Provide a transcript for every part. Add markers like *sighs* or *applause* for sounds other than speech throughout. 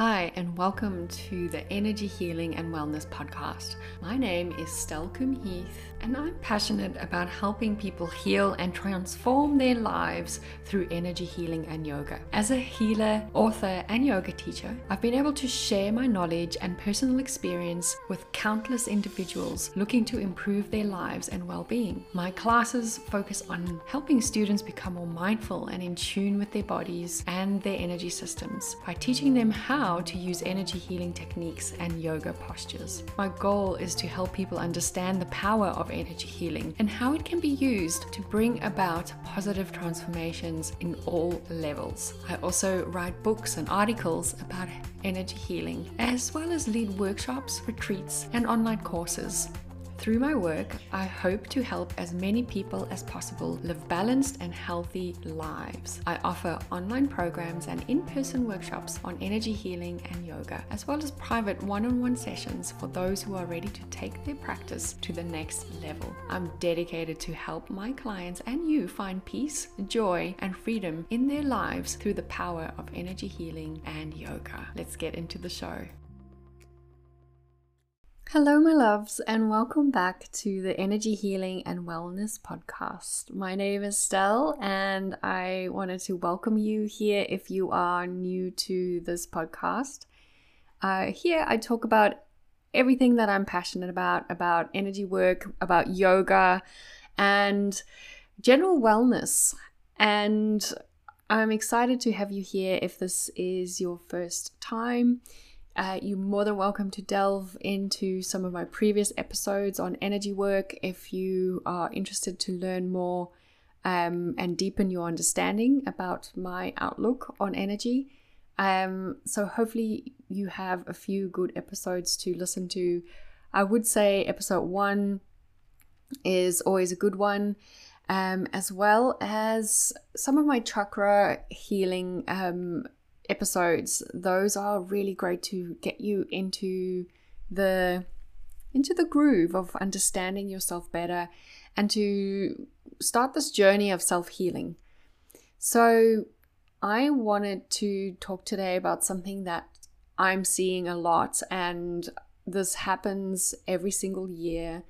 Hi, and welcome to the Energy Healing and Wellness Podcast. My name is Stelkum Heath, and I'm passionate about helping people heal and transform their lives through energy healing and yoga. As a healer, author, and yoga teacher, I've been able to share my knowledge and personal experience with countless individuals looking to improve their lives and well being. My classes focus on helping students become more mindful and in tune with their bodies and their energy systems by teaching them how to use energy healing techniques and yoga postures. My goal is to help people understand the power of energy healing and how it can be used to bring about positive transformations in all levels. I also write books and articles about energy healing, as well as lead workshops, retreats, and online courses. Through my work, I hope to help as many people as possible live balanced and healthy lives. I offer online programs and in person workshops on energy healing and yoga, as well as private one on one sessions for those who are ready to take their practice to the next level. I'm dedicated to help my clients and you find peace, joy, and freedom in their lives through the power of energy healing and yoga. Let's get into the show. Hello, my loves, and welcome back to the Energy Healing and Wellness Podcast. My name is Stell, and I wanted to welcome you here if you are new to this podcast. Uh, here, I talk about everything that I'm passionate about about energy work, about yoga, and general wellness. And I'm excited to have you here if this is your first time. Uh, you're more than welcome to delve into some of my previous episodes on energy work if you are interested to learn more um, and deepen your understanding about my outlook on energy. Um, so, hopefully, you have a few good episodes to listen to. I would say episode one is always a good one, um, as well as some of my chakra healing um, episodes those are really great to get you into the into the groove of understanding yourself better and to start this journey of self-healing. So i wanted to talk today about something that i'm seeing a lot and this happens every single year.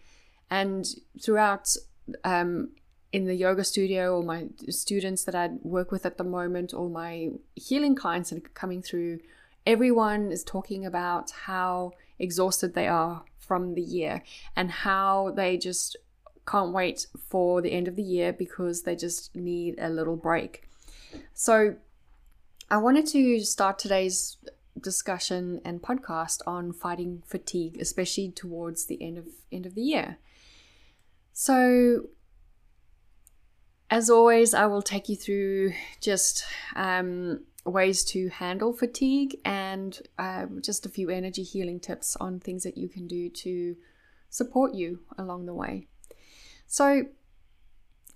And throughout um, in the yoga studio or my students that I work with at the moment or my healing clients that are coming through, everyone is talking about how exhausted they are from the year and how they just can't wait for the end of the year because they just need a little break. So, I wanted to start today's discussion and podcast on fighting fatigue, especially towards the end of end of the year. So, as always, I will take you through just um, ways to handle fatigue and uh, just a few energy healing tips on things that you can do to support you along the way. So,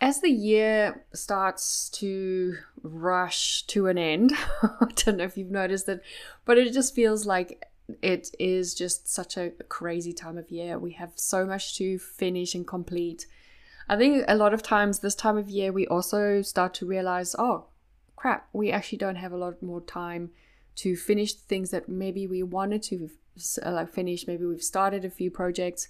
as the year starts to rush to an end, *laughs* I don't know if you've noticed it, but it just feels like it is just such a crazy time of year. We have so much to finish and complete I think a lot of times this time of year we also start to realize, oh, crap, we actually don't have a lot more time to finish things that maybe we wanted to uh, like finish. Maybe we've started a few projects.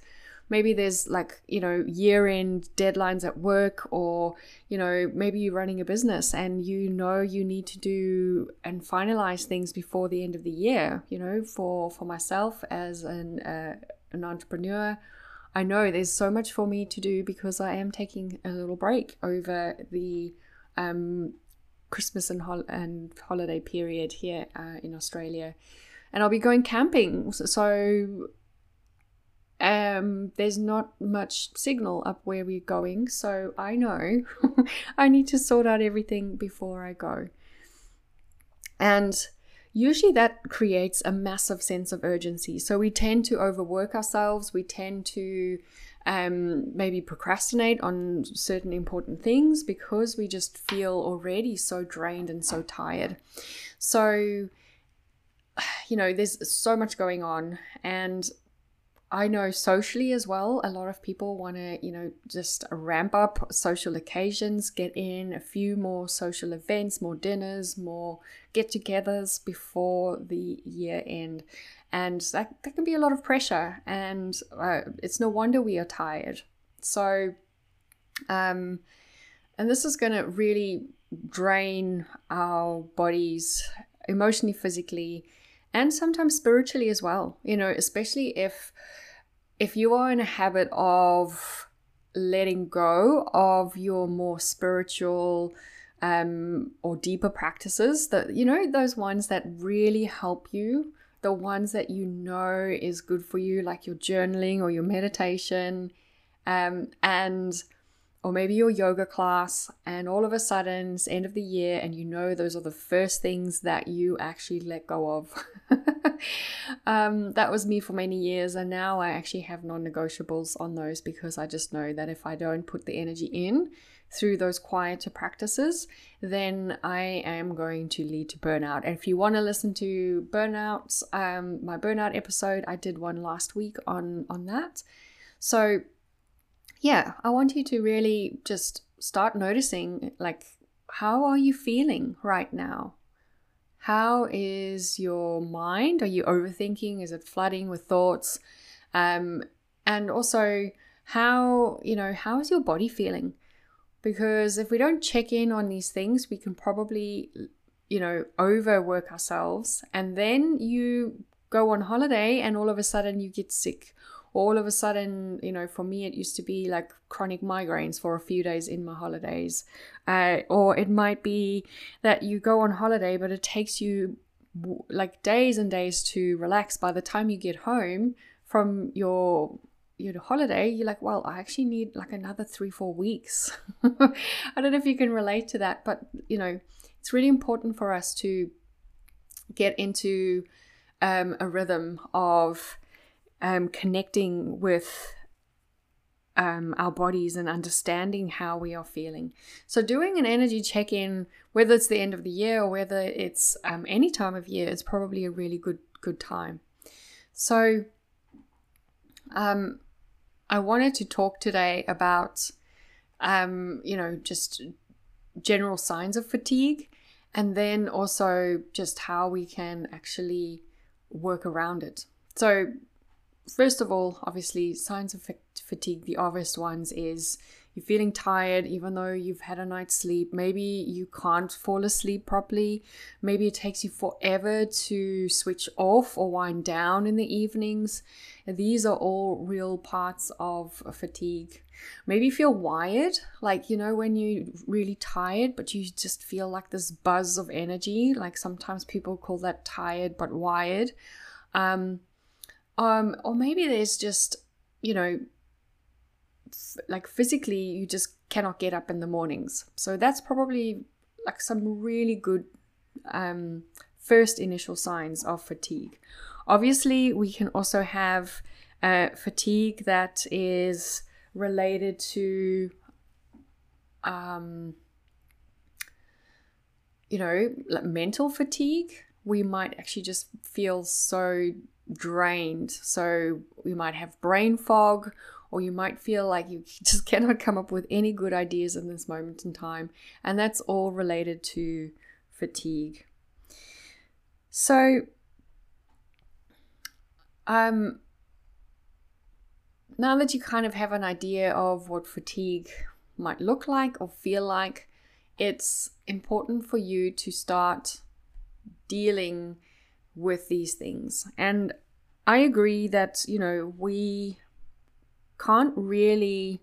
Maybe there's like, you know, year end deadlines at work, or, you know, maybe you're running a business and you know you need to do and finalize things before the end of the year. You know, for, for myself as an, uh, an entrepreneur, I know there's so much for me to do because I am taking a little break over the um, Christmas and, hol- and holiday period here uh, in Australia. And I'll be going camping. So um, there's not much signal up where we're going. So I know *laughs* I need to sort out everything before I go. And usually that creates a massive sense of urgency. So we tend to overwork ourselves, we tend to um, maybe procrastinate on certain important things because we just feel already so drained and so tired. So, *sighs* you know, there's so much going on, and I know socially as well, a lot of people want to, you know, just ramp up social occasions, get in a few more social events, more dinners, more get togethers before the year end. And that, that can be a lot of pressure. And uh, it's no wonder we are tired. So, um, and this is going to really drain our bodies emotionally, physically, and sometimes spiritually as well. You know, especially if if you are in a habit of letting go of your more spiritual um, or deeper practices, that you know those ones that really help you, the ones that you know is good for you, like your journaling or your meditation, um, and or maybe your yoga class, and all of a sudden it's end of the year, and you know those are the first things that you actually let go of. *laughs* um, that was me for many years, and now I actually have non negotiables on those because I just know that if I don't put the energy in through those quieter practices, then I am going to lead to burnout. And if you want to listen to burnouts, um, my burnout episode, I did one last week on on that. So yeah, I want you to really just start noticing like, how are you feeling right now? How is your mind? Are you overthinking? Is it flooding with thoughts? Um, and also, how, you know, how is your body feeling? Because if we don't check in on these things, we can probably, you know, overwork ourselves. And then you go on holiday and all of a sudden you get sick all of a sudden, you know, for me, it used to be like chronic migraines for a few days in my holidays. Uh, or it might be that you go on holiday, but it takes you like days and days to relax. By the time you get home from your your holiday, you're like, well, I actually need like another three, four weeks. *laughs* I don't know if you can relate to that, but you know, it's really important for us to get into um, a rhythm of um, connecting with um, our bodies and understanding how we are feeling. So, doing an energy check in, whether it's the end of the year or whether it's um, any time of year, is probably a really good good time. So, um, I wanted to talk today about, um, you know, just general signs of fatigue, and then also just how we can actually work around it. So, first of all, obviously, signs of fatigue, the obvious ones is you're feeling tired even though you've had a night's sleep. Maybe you can't fall asleep properly. Maybe it takes you forever to switch off or wind down in the evenings. These are all real parts of fatigue. Maybe you feel wired, like you know, when you're really tired, but you just feel like this buzz of energy. Like sometimes people call that tired but wired. Um, um, or maybe there's just, you know, like physically you just cannot get up in the mornings. So that's probably like some really good um, first initial signs of fatigue. Obviously, we can also have uh, fatigue that is related to, um, you know, like mental fatigue. We might actually just feel so drained. So you might have brain fog, or you might feel like you *laughs* just cannot come up with any good ideas in this moment in time. And that's all related to fatigue. So, um, now that you kind of have an idea of what fatigue might look like or feel like, it's important for you to start dealing with these things. And I agree that, you know, we can't really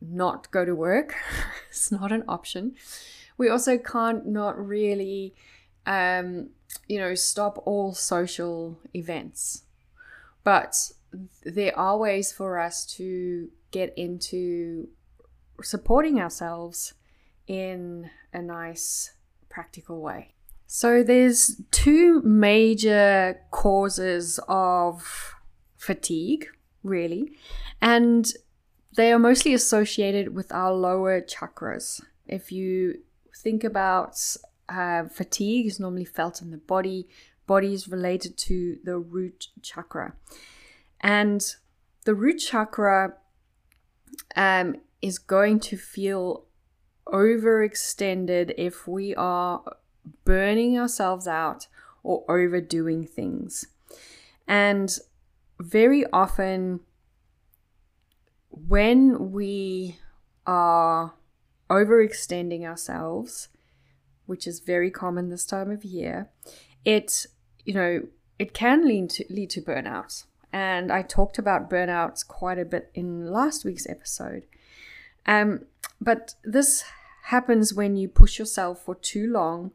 not go to work, *laughs* it's not an option. We also can't not really, um, you know, stop all social events. But there are ways for us to get into supporting ourselves in a nice, practical way. So there's two major causes of fatigue, really, and they are mostly associated with our lower chakras. If you think about uh, fatigue is normally felt in the body, body is related to the root chakra. And the root chakra um, is going to feel overextended if we are burning ourselves out or overdoing things. And very often, when we are overextending ourselves, which is very common this time of year, it, you know, it can lead to, lead to burnout. And I talked about burnouts quite a bit in last week's episode. Um, but this happens when you push yourself for too long.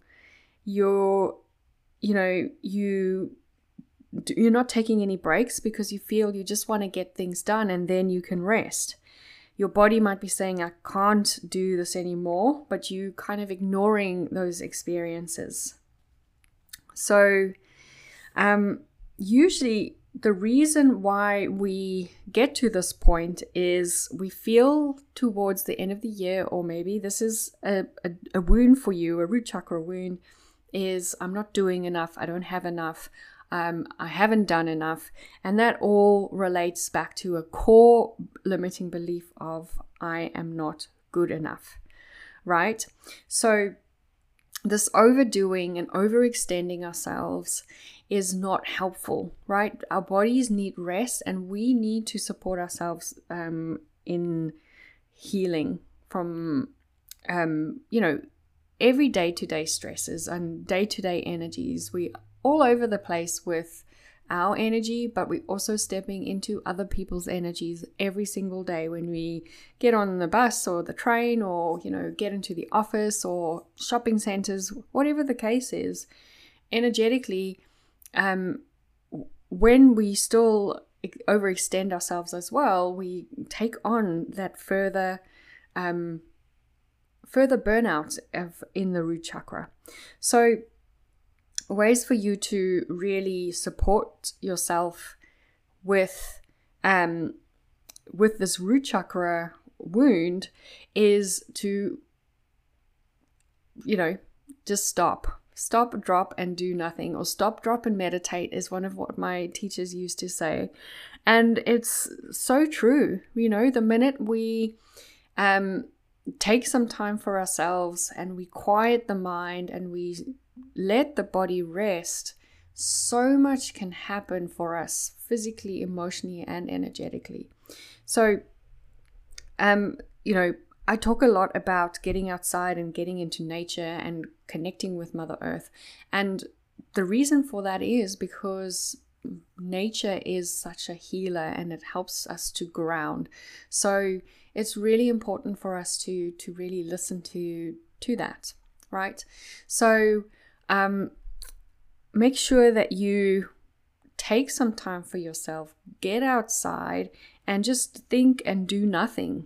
You're, you know, you you're not taking any breaks because you feel you just want to get things done and then you can rest. Your body might be saying, I can't do this anymore, but you kind of ignoring those experiences. So, um, usually the reason why we get to this point is we feel towards the end of the year, or maybe this is a, a, a, wound for you, a root chakra wound, is I'm not doing enough, I don't have enough, um, I haven't done enough. And that all relates back to a core limiting belief of I am not good enough, right? So, this overdoing and overextending ourselves is not helpful, right? Our bodies need rest and we need to support ourselves um, in healing from, um, you know, every day to day stresses and day to day energies. We all over the place with our energy, but we're also stepping into other people's energies every single day when we get on the bus or the train or, you know, get into the office or shopping centers, whatever the case is. Energetically, um, when we still overextend ourselves as well, we take on that further um, further burnout of in the root chakra. So ways for you to really support yourself with um with this root chakra wound is to you know just stop stop drop and do nothing or stop drop and meditate is one of what my teachers used to say and it's so true you know the minute we um take some time for ourselves and we quiet the mind and we let the body rest, so much can happen for us physically, emotionally, and energetically. So, um, you know, I talk a lot about getting outside and getting into nature and connecting with Mother Earth. And the reason for that is because nature is such a healer and it helps us to ground. So it's really important for us to to really listen to to that, right? So um, make sure that you take some time for yourself, get outside, and just think and do nothing.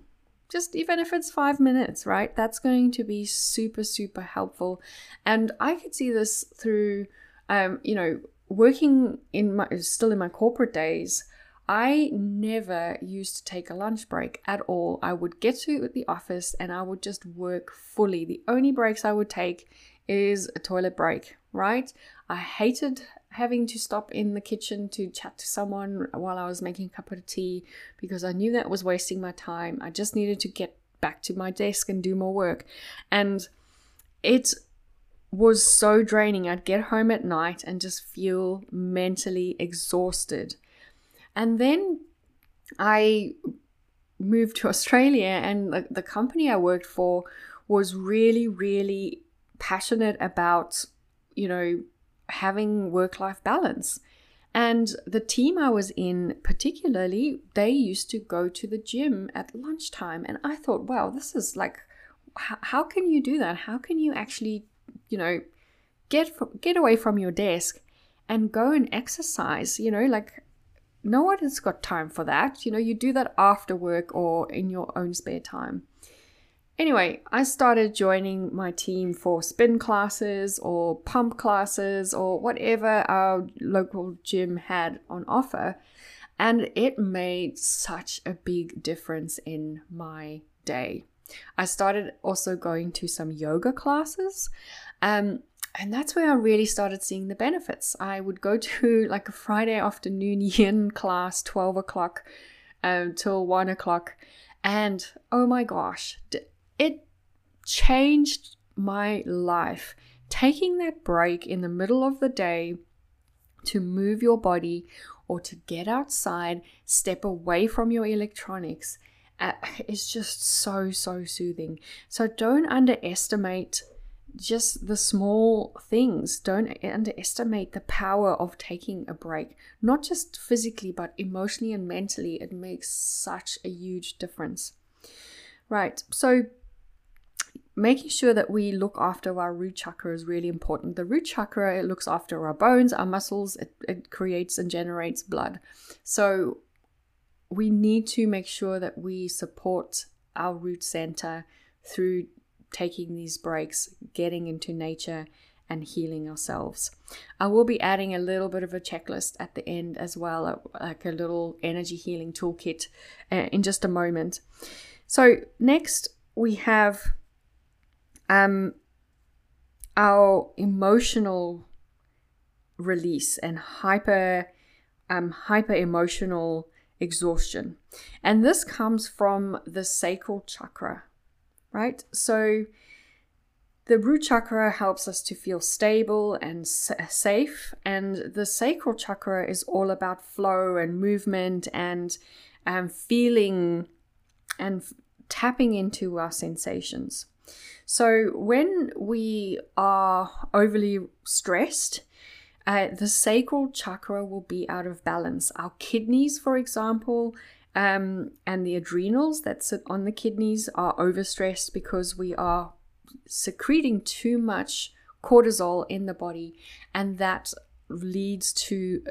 Just even if it's five minutes, right? That's going to be super, super helpful. And I could see this through, um, you know, working in my still in my corporate days. I never used to take a lunch break at all. I would get to the office and I would just work fully. The only breaks I would take is a toilet break, right? I hated having to stop in the kitchen to chat to someone while I was making a cup of tea because I knew that was wasting my time. I just needed to get back to my desk and do more work. And it was so draining. I'd get home at night and just feel mentally exhausted. And then I moved to *laughs* Australia, and the, the company I worked for was really, really passionate about, you know, having work life balance. And the team I was in, particularly, they used to go to the gym at lunchtime. And I thought, wow, this is like, how, how can you do that? How can you actually, you know, get get away from your desk and go and exercise? You know, like no one has got time for that. You know, you do that after work or in your own spare time. Anyway, I started joining my team for spin classes or pump classes or whatever our local gym had on offer. And it made such a big difference in my day. I started also going to some yoga classes. Um, and that's where I really started seeing the benefits. I would go *laughs* to like a Friday afternoon yin class, 12 o'clock um, till 1 o'clock. And oh my gosh, it changed my life. Taking that break in the middle of the day to move your body or to get outside, step away from your electronics uh, is just so, so soothing. So don't underestimate just the small things. Don't underestimate the power of taking a break, not just physically, but emotionally and mentally. It makes such a huge difference. Right. So, making sure that we look after our root chakra is really important. The root chakra it looks after our bones, our muscles, it, it creates and generates blood. So, we need to make sure that we support our root center through taking these breaks, getting into nature, and healing ourselves. I will be adding a little bit of a checklist at the end as well, like a little energy healing toolkit uh, in just a moment. So, next we have um, our emotional release and hyper um, hyper emotional exhaustion. And this comes from the sacral chakra right? So the root chakra helps us to feel stable and safe, and the sacral chakra is all about flow and movement and um, feeling and tapping into our sensations. So when we are overly stressed, uh, the sacral chakra will be out of balance. Our kidneys, for example, um, and the adrenals that sit on the kidneys are overstressed because we are secreting too much cortisol in the body, and that leads to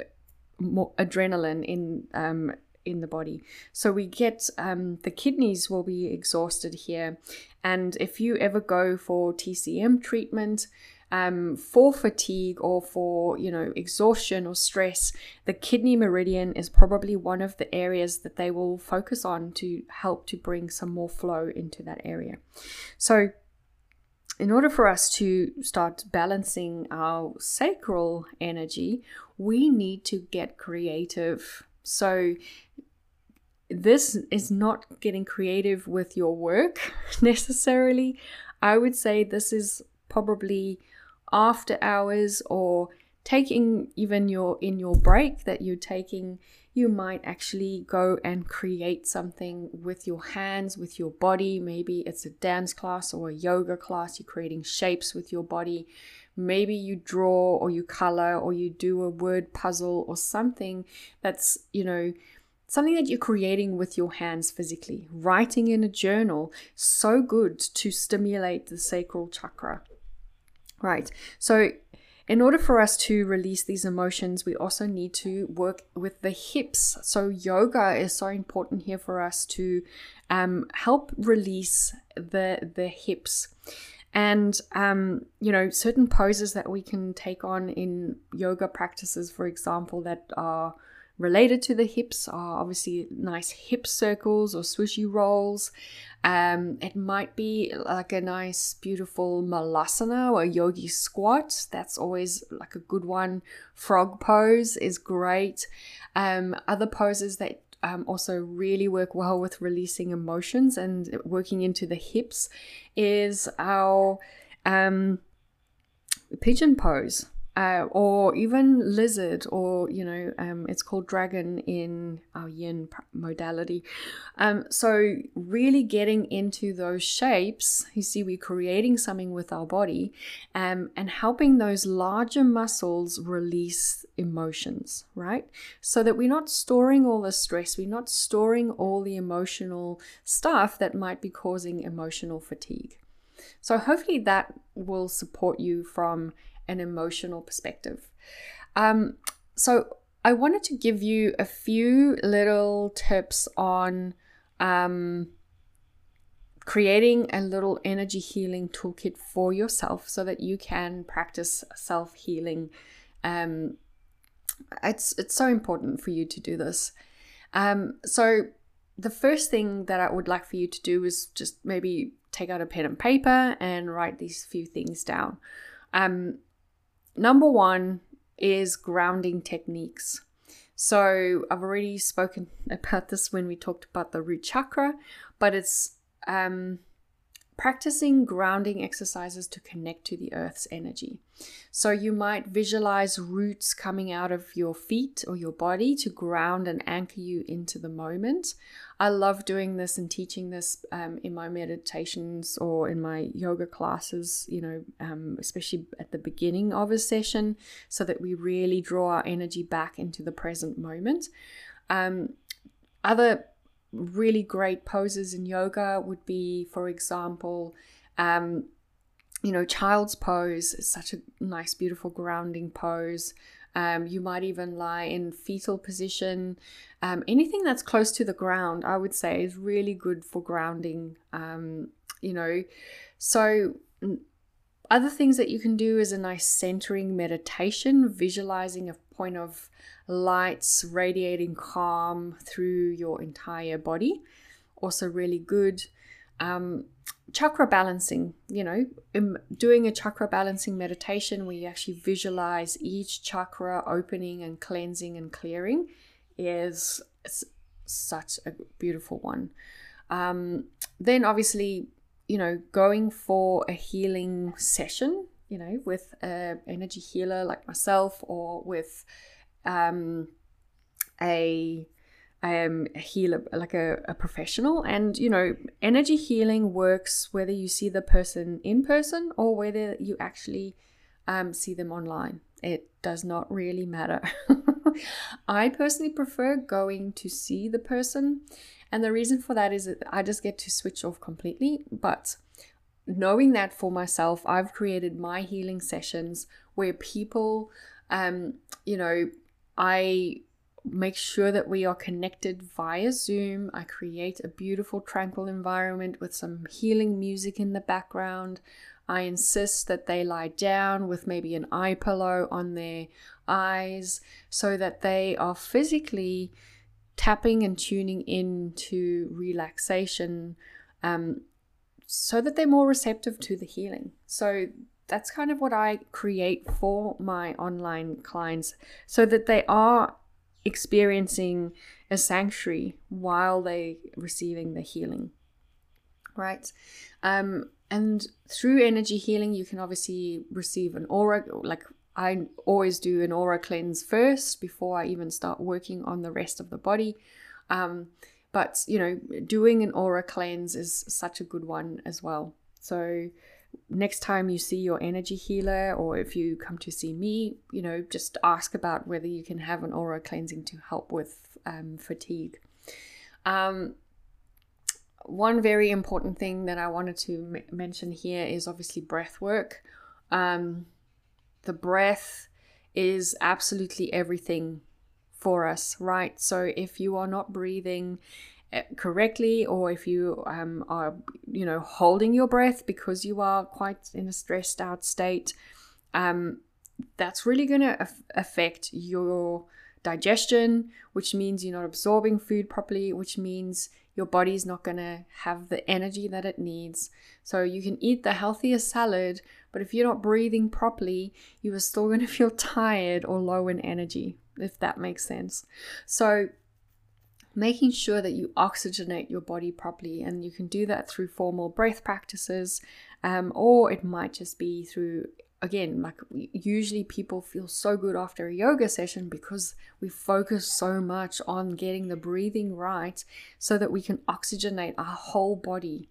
more adrenaline in um, in the body. So we get um, the kidneys will be exhausted here, and if you ever go for TCM treatment, um, for fatigue or for you know exhaustion or stress the kidney meridian is probably one of the areas that they will focus on to help to bring some more flow into that area so in order for us to start balancing our sacral energy we need to get creative so this is not getting creative with your work *laughs* necessarily. I would say this is probably after hours or taking even your in your break that you're taking you might actually go and create something with your hands with your body. Maybe it's a dance class or a yoga class. You're creating shapes with your body. Maybe you draw or you color or you do a word puzzle or something that's you know something that you're creating with your hands physically. Writing in a journal so good to stimulate the sacral chakra Right. So, in order for us to release these emotions, we also need to work with the hips. So, yoga is so important here for us to um, help release the the hips. And um, you know, certain poses that we can take on in yoga practices, for example, that are related to the hips are obviously nice hip circles or swooshy rolls. Um, it might be like a nice, beautiful malasana or yogi squat. That's always like a good one. Frog pose is great. Um, other poses that um, also really work well with releasing emotions and working into the hips is our um, pigeon pose uh, or even lizard, or you know, um, it's called dragon in our yin modality. Um, so, really getting into those shapes, you see, we're creating something with our body um, and helping those larger muscles release emotions, right? So that we're not storing all the stress, we're not storing all the emotional stuff that might be causing emotional fatigue. So, hopefully, that will support you from an emotional perspective. Um, so, I wanted to give you a few little tips on um, creating a little energy healing toolkit for yourself so that you can practice self healing. Um, it's it's so important for you to do this. Um, so the first thing that I would like for you to do is just maybe take out a pen and paper and write these few things down. Um, number one is grounding techniques. So I've already spoken *laughs* about this when we talked about the root chakra, but it's um, practicing grounding exercises to connect to the earth's energy. So you might visualize roots coming out of your feet or your body to ground and anchor you into the moment. I love doing this and teaching this um, in my meditations or in my yoga classes, you know, um, especially at the beginning of a session, so that we really draw our energy back into the present moment. Um, other really great poses in yoga would be, for example, um, you know, child's pose is such a nice, beautiful grounding pose. Um, you might even lie in fetal position. Um, anything that's close to the ground, I would say, is really good for grounding. Um, you know, so other things that you can do is a nice centering meditation, visualizing a point of lights radiating calm through your entire body. Also, really good. Um, chakra balancing, you know, doing a chakra balancing meditation where you actually visualize each chakra opening and cleansing and clearing is such a beautiful one. Um, then, obviously, you know, going for a healing session, you know, with an energy healer like myself or with um, a um, a healer, like a, a professional. And, you know, energy healing works whether you see the person in person or whether you actually um, see them online. It does not really matter. *laughs* I personally prefer going to see the person. And the reason for that is that I just get to switch off completely. But knowing that for myself, I've created my healing sessions where people, um, you know, I make sure that we are connected via Zoom. I create a beautiful, tranquil environment with some healing music in the background. I insist that they lie down with maybe an eye pillow on their eyes so that they are physically tapping and tuning into relaxation um, so that they're more receptive to the healing. So that's kind of what I create for my online clients so that they are experiencing a sanctuary while they receiving the healing right? Um, and through energy healing you can obviously receive an aura like i always do an aura cleanse first before i even start working on the rest of the body. Um, but you know doing an aura cleanse is such a good one as well. So next time you see your energy healer or if you come to see me, you know, just ask about whether you can have an aura cleansing to help with um, fatigue. Um, one very important thing that I wanted to m- mention here is obviously breath work. Um, the breath is absolutely everything for us, right? So if you are not breathing, correctly or if you um, are you know holding your breath because you are quite in a stressed out state um, that's really going to af- affect your digestion which means you're not absorbing food properly which means your body's not going to have the energy that it needs. So you can eat the healthiest salad but if you're not breathing properly you are still going *laughs* to feel tired or low in energy if that makes sense. So making sure that you oxygenate your body properly. And you can do that through formal breath practices, um, or it might just be through, again, like usually people feel so good after a yoga session because we focus so much on getting the breathing right so that we can oxygenate our whole body.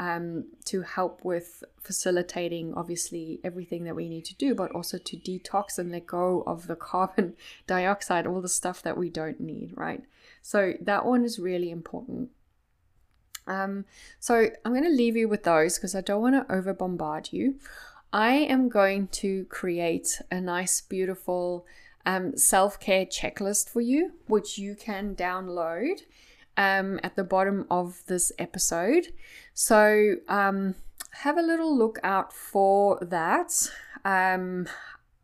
Um, to help with facilitating obviously everything that we need to do, but also to detox and let go of the *laughs* carbon dioxide, all the stuff that we don't need, right? So that one is really important. Um, so I'm going to leave you with those because I don't want to over bombard you. I am going to create a nice, beautiful um, self care checklist for you, which you can download um, at the bottom of this episode. So um, have a little look out for that. Um,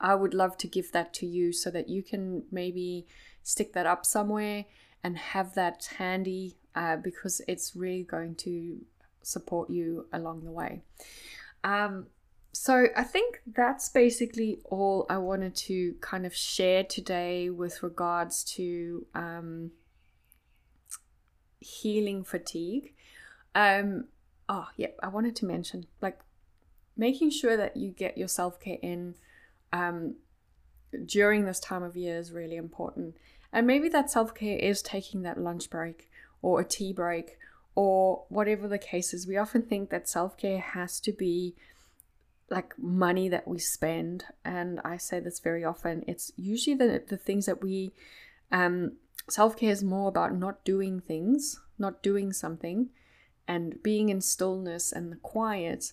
I would love to give that to you so that you can maybe stick that up somewhere and have that handy uh, because it's really going to support you along the way. Um, so I think that's basically all I wanted to kind of share today with regards to um, healing fatigue. Um, oh, yeah, I wanted to mention like making sure that you get your self care in um, during this time of year is really important. And maybe that self care is taking that lunch break or a tea break or whatever the case is. We often think that self care has to be like money that we spend and i say this very often it's usually the, the things that we um, self-care is more about not doing things not doing something and being in stillness and the quiet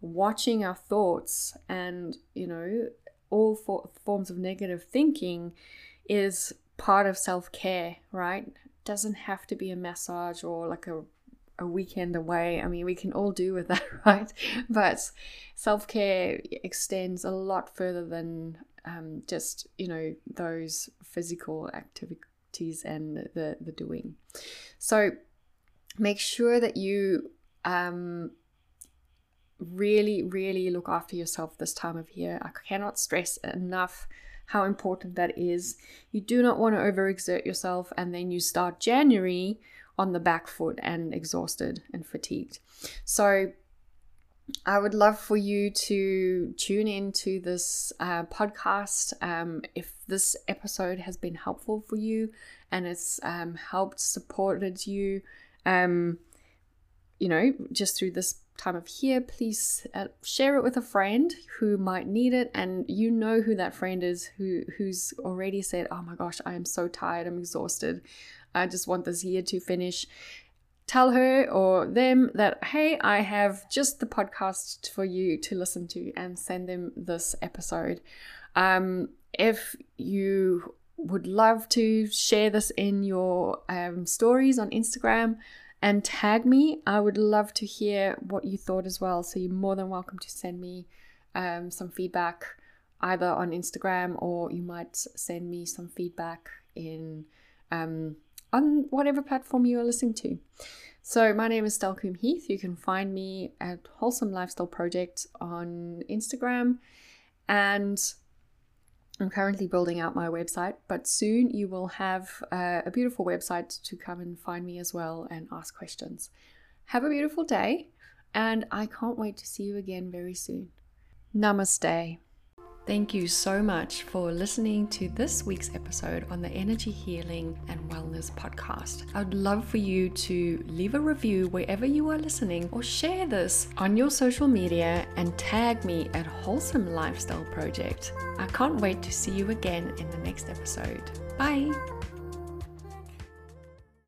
watching our thoughts and you know all for, forms of negative thinking is part of self-care right doesn't have to be a massage or like a a weekend away. I mean, we can all do with that, *laughs* right? But self care extends a lot further than um, just you know those physical activities and the the doing. So make sure that you um, really, really look after yourself this time of year. I cannot stress enough how important that is. You do not want to overexert yourself and then you start January on the back foot and exhausted and fatigued. So, I would love for you to tune into this uh, podcast. Um, if this episode has been helpful for you and it's um, helped, supported you, um, you know, just through this time of year, please uh, share it with a friend who might need it, and you know who that friend is who who's already said, "Oh my gosh, I am so tired, I'm exhausted, I just want this year to finish." Tell her or them that hey, I have just the podcast for you to listen to, and send them this episode. Um, if you would love to share this in your um, stories on Instagram and tag me. I would love to hear what you thought as well. So you're more than welcome to send me um, some feedback either on Instagram or you might send me some feedback in um, on whatever platform you are listening to. So my name is Stelcombe Heath. You can find me at Wholesome Lifestyle Project on Instagram and I'm currently building out my website, but soon you will have uh, a beautiful website to come and find me as well and ask questions. Have a beautiful day, and I can't wait to see you again very soon. Namaste. Thank you so much for listening to this week's episode on the Energy Healing and Wellness podcast. I'd love for you to leave a review wherever you are listening or share this on your social media and tag me at Wholesome Lifestyle Project. I can't wait to see you again in the next episode. Bye.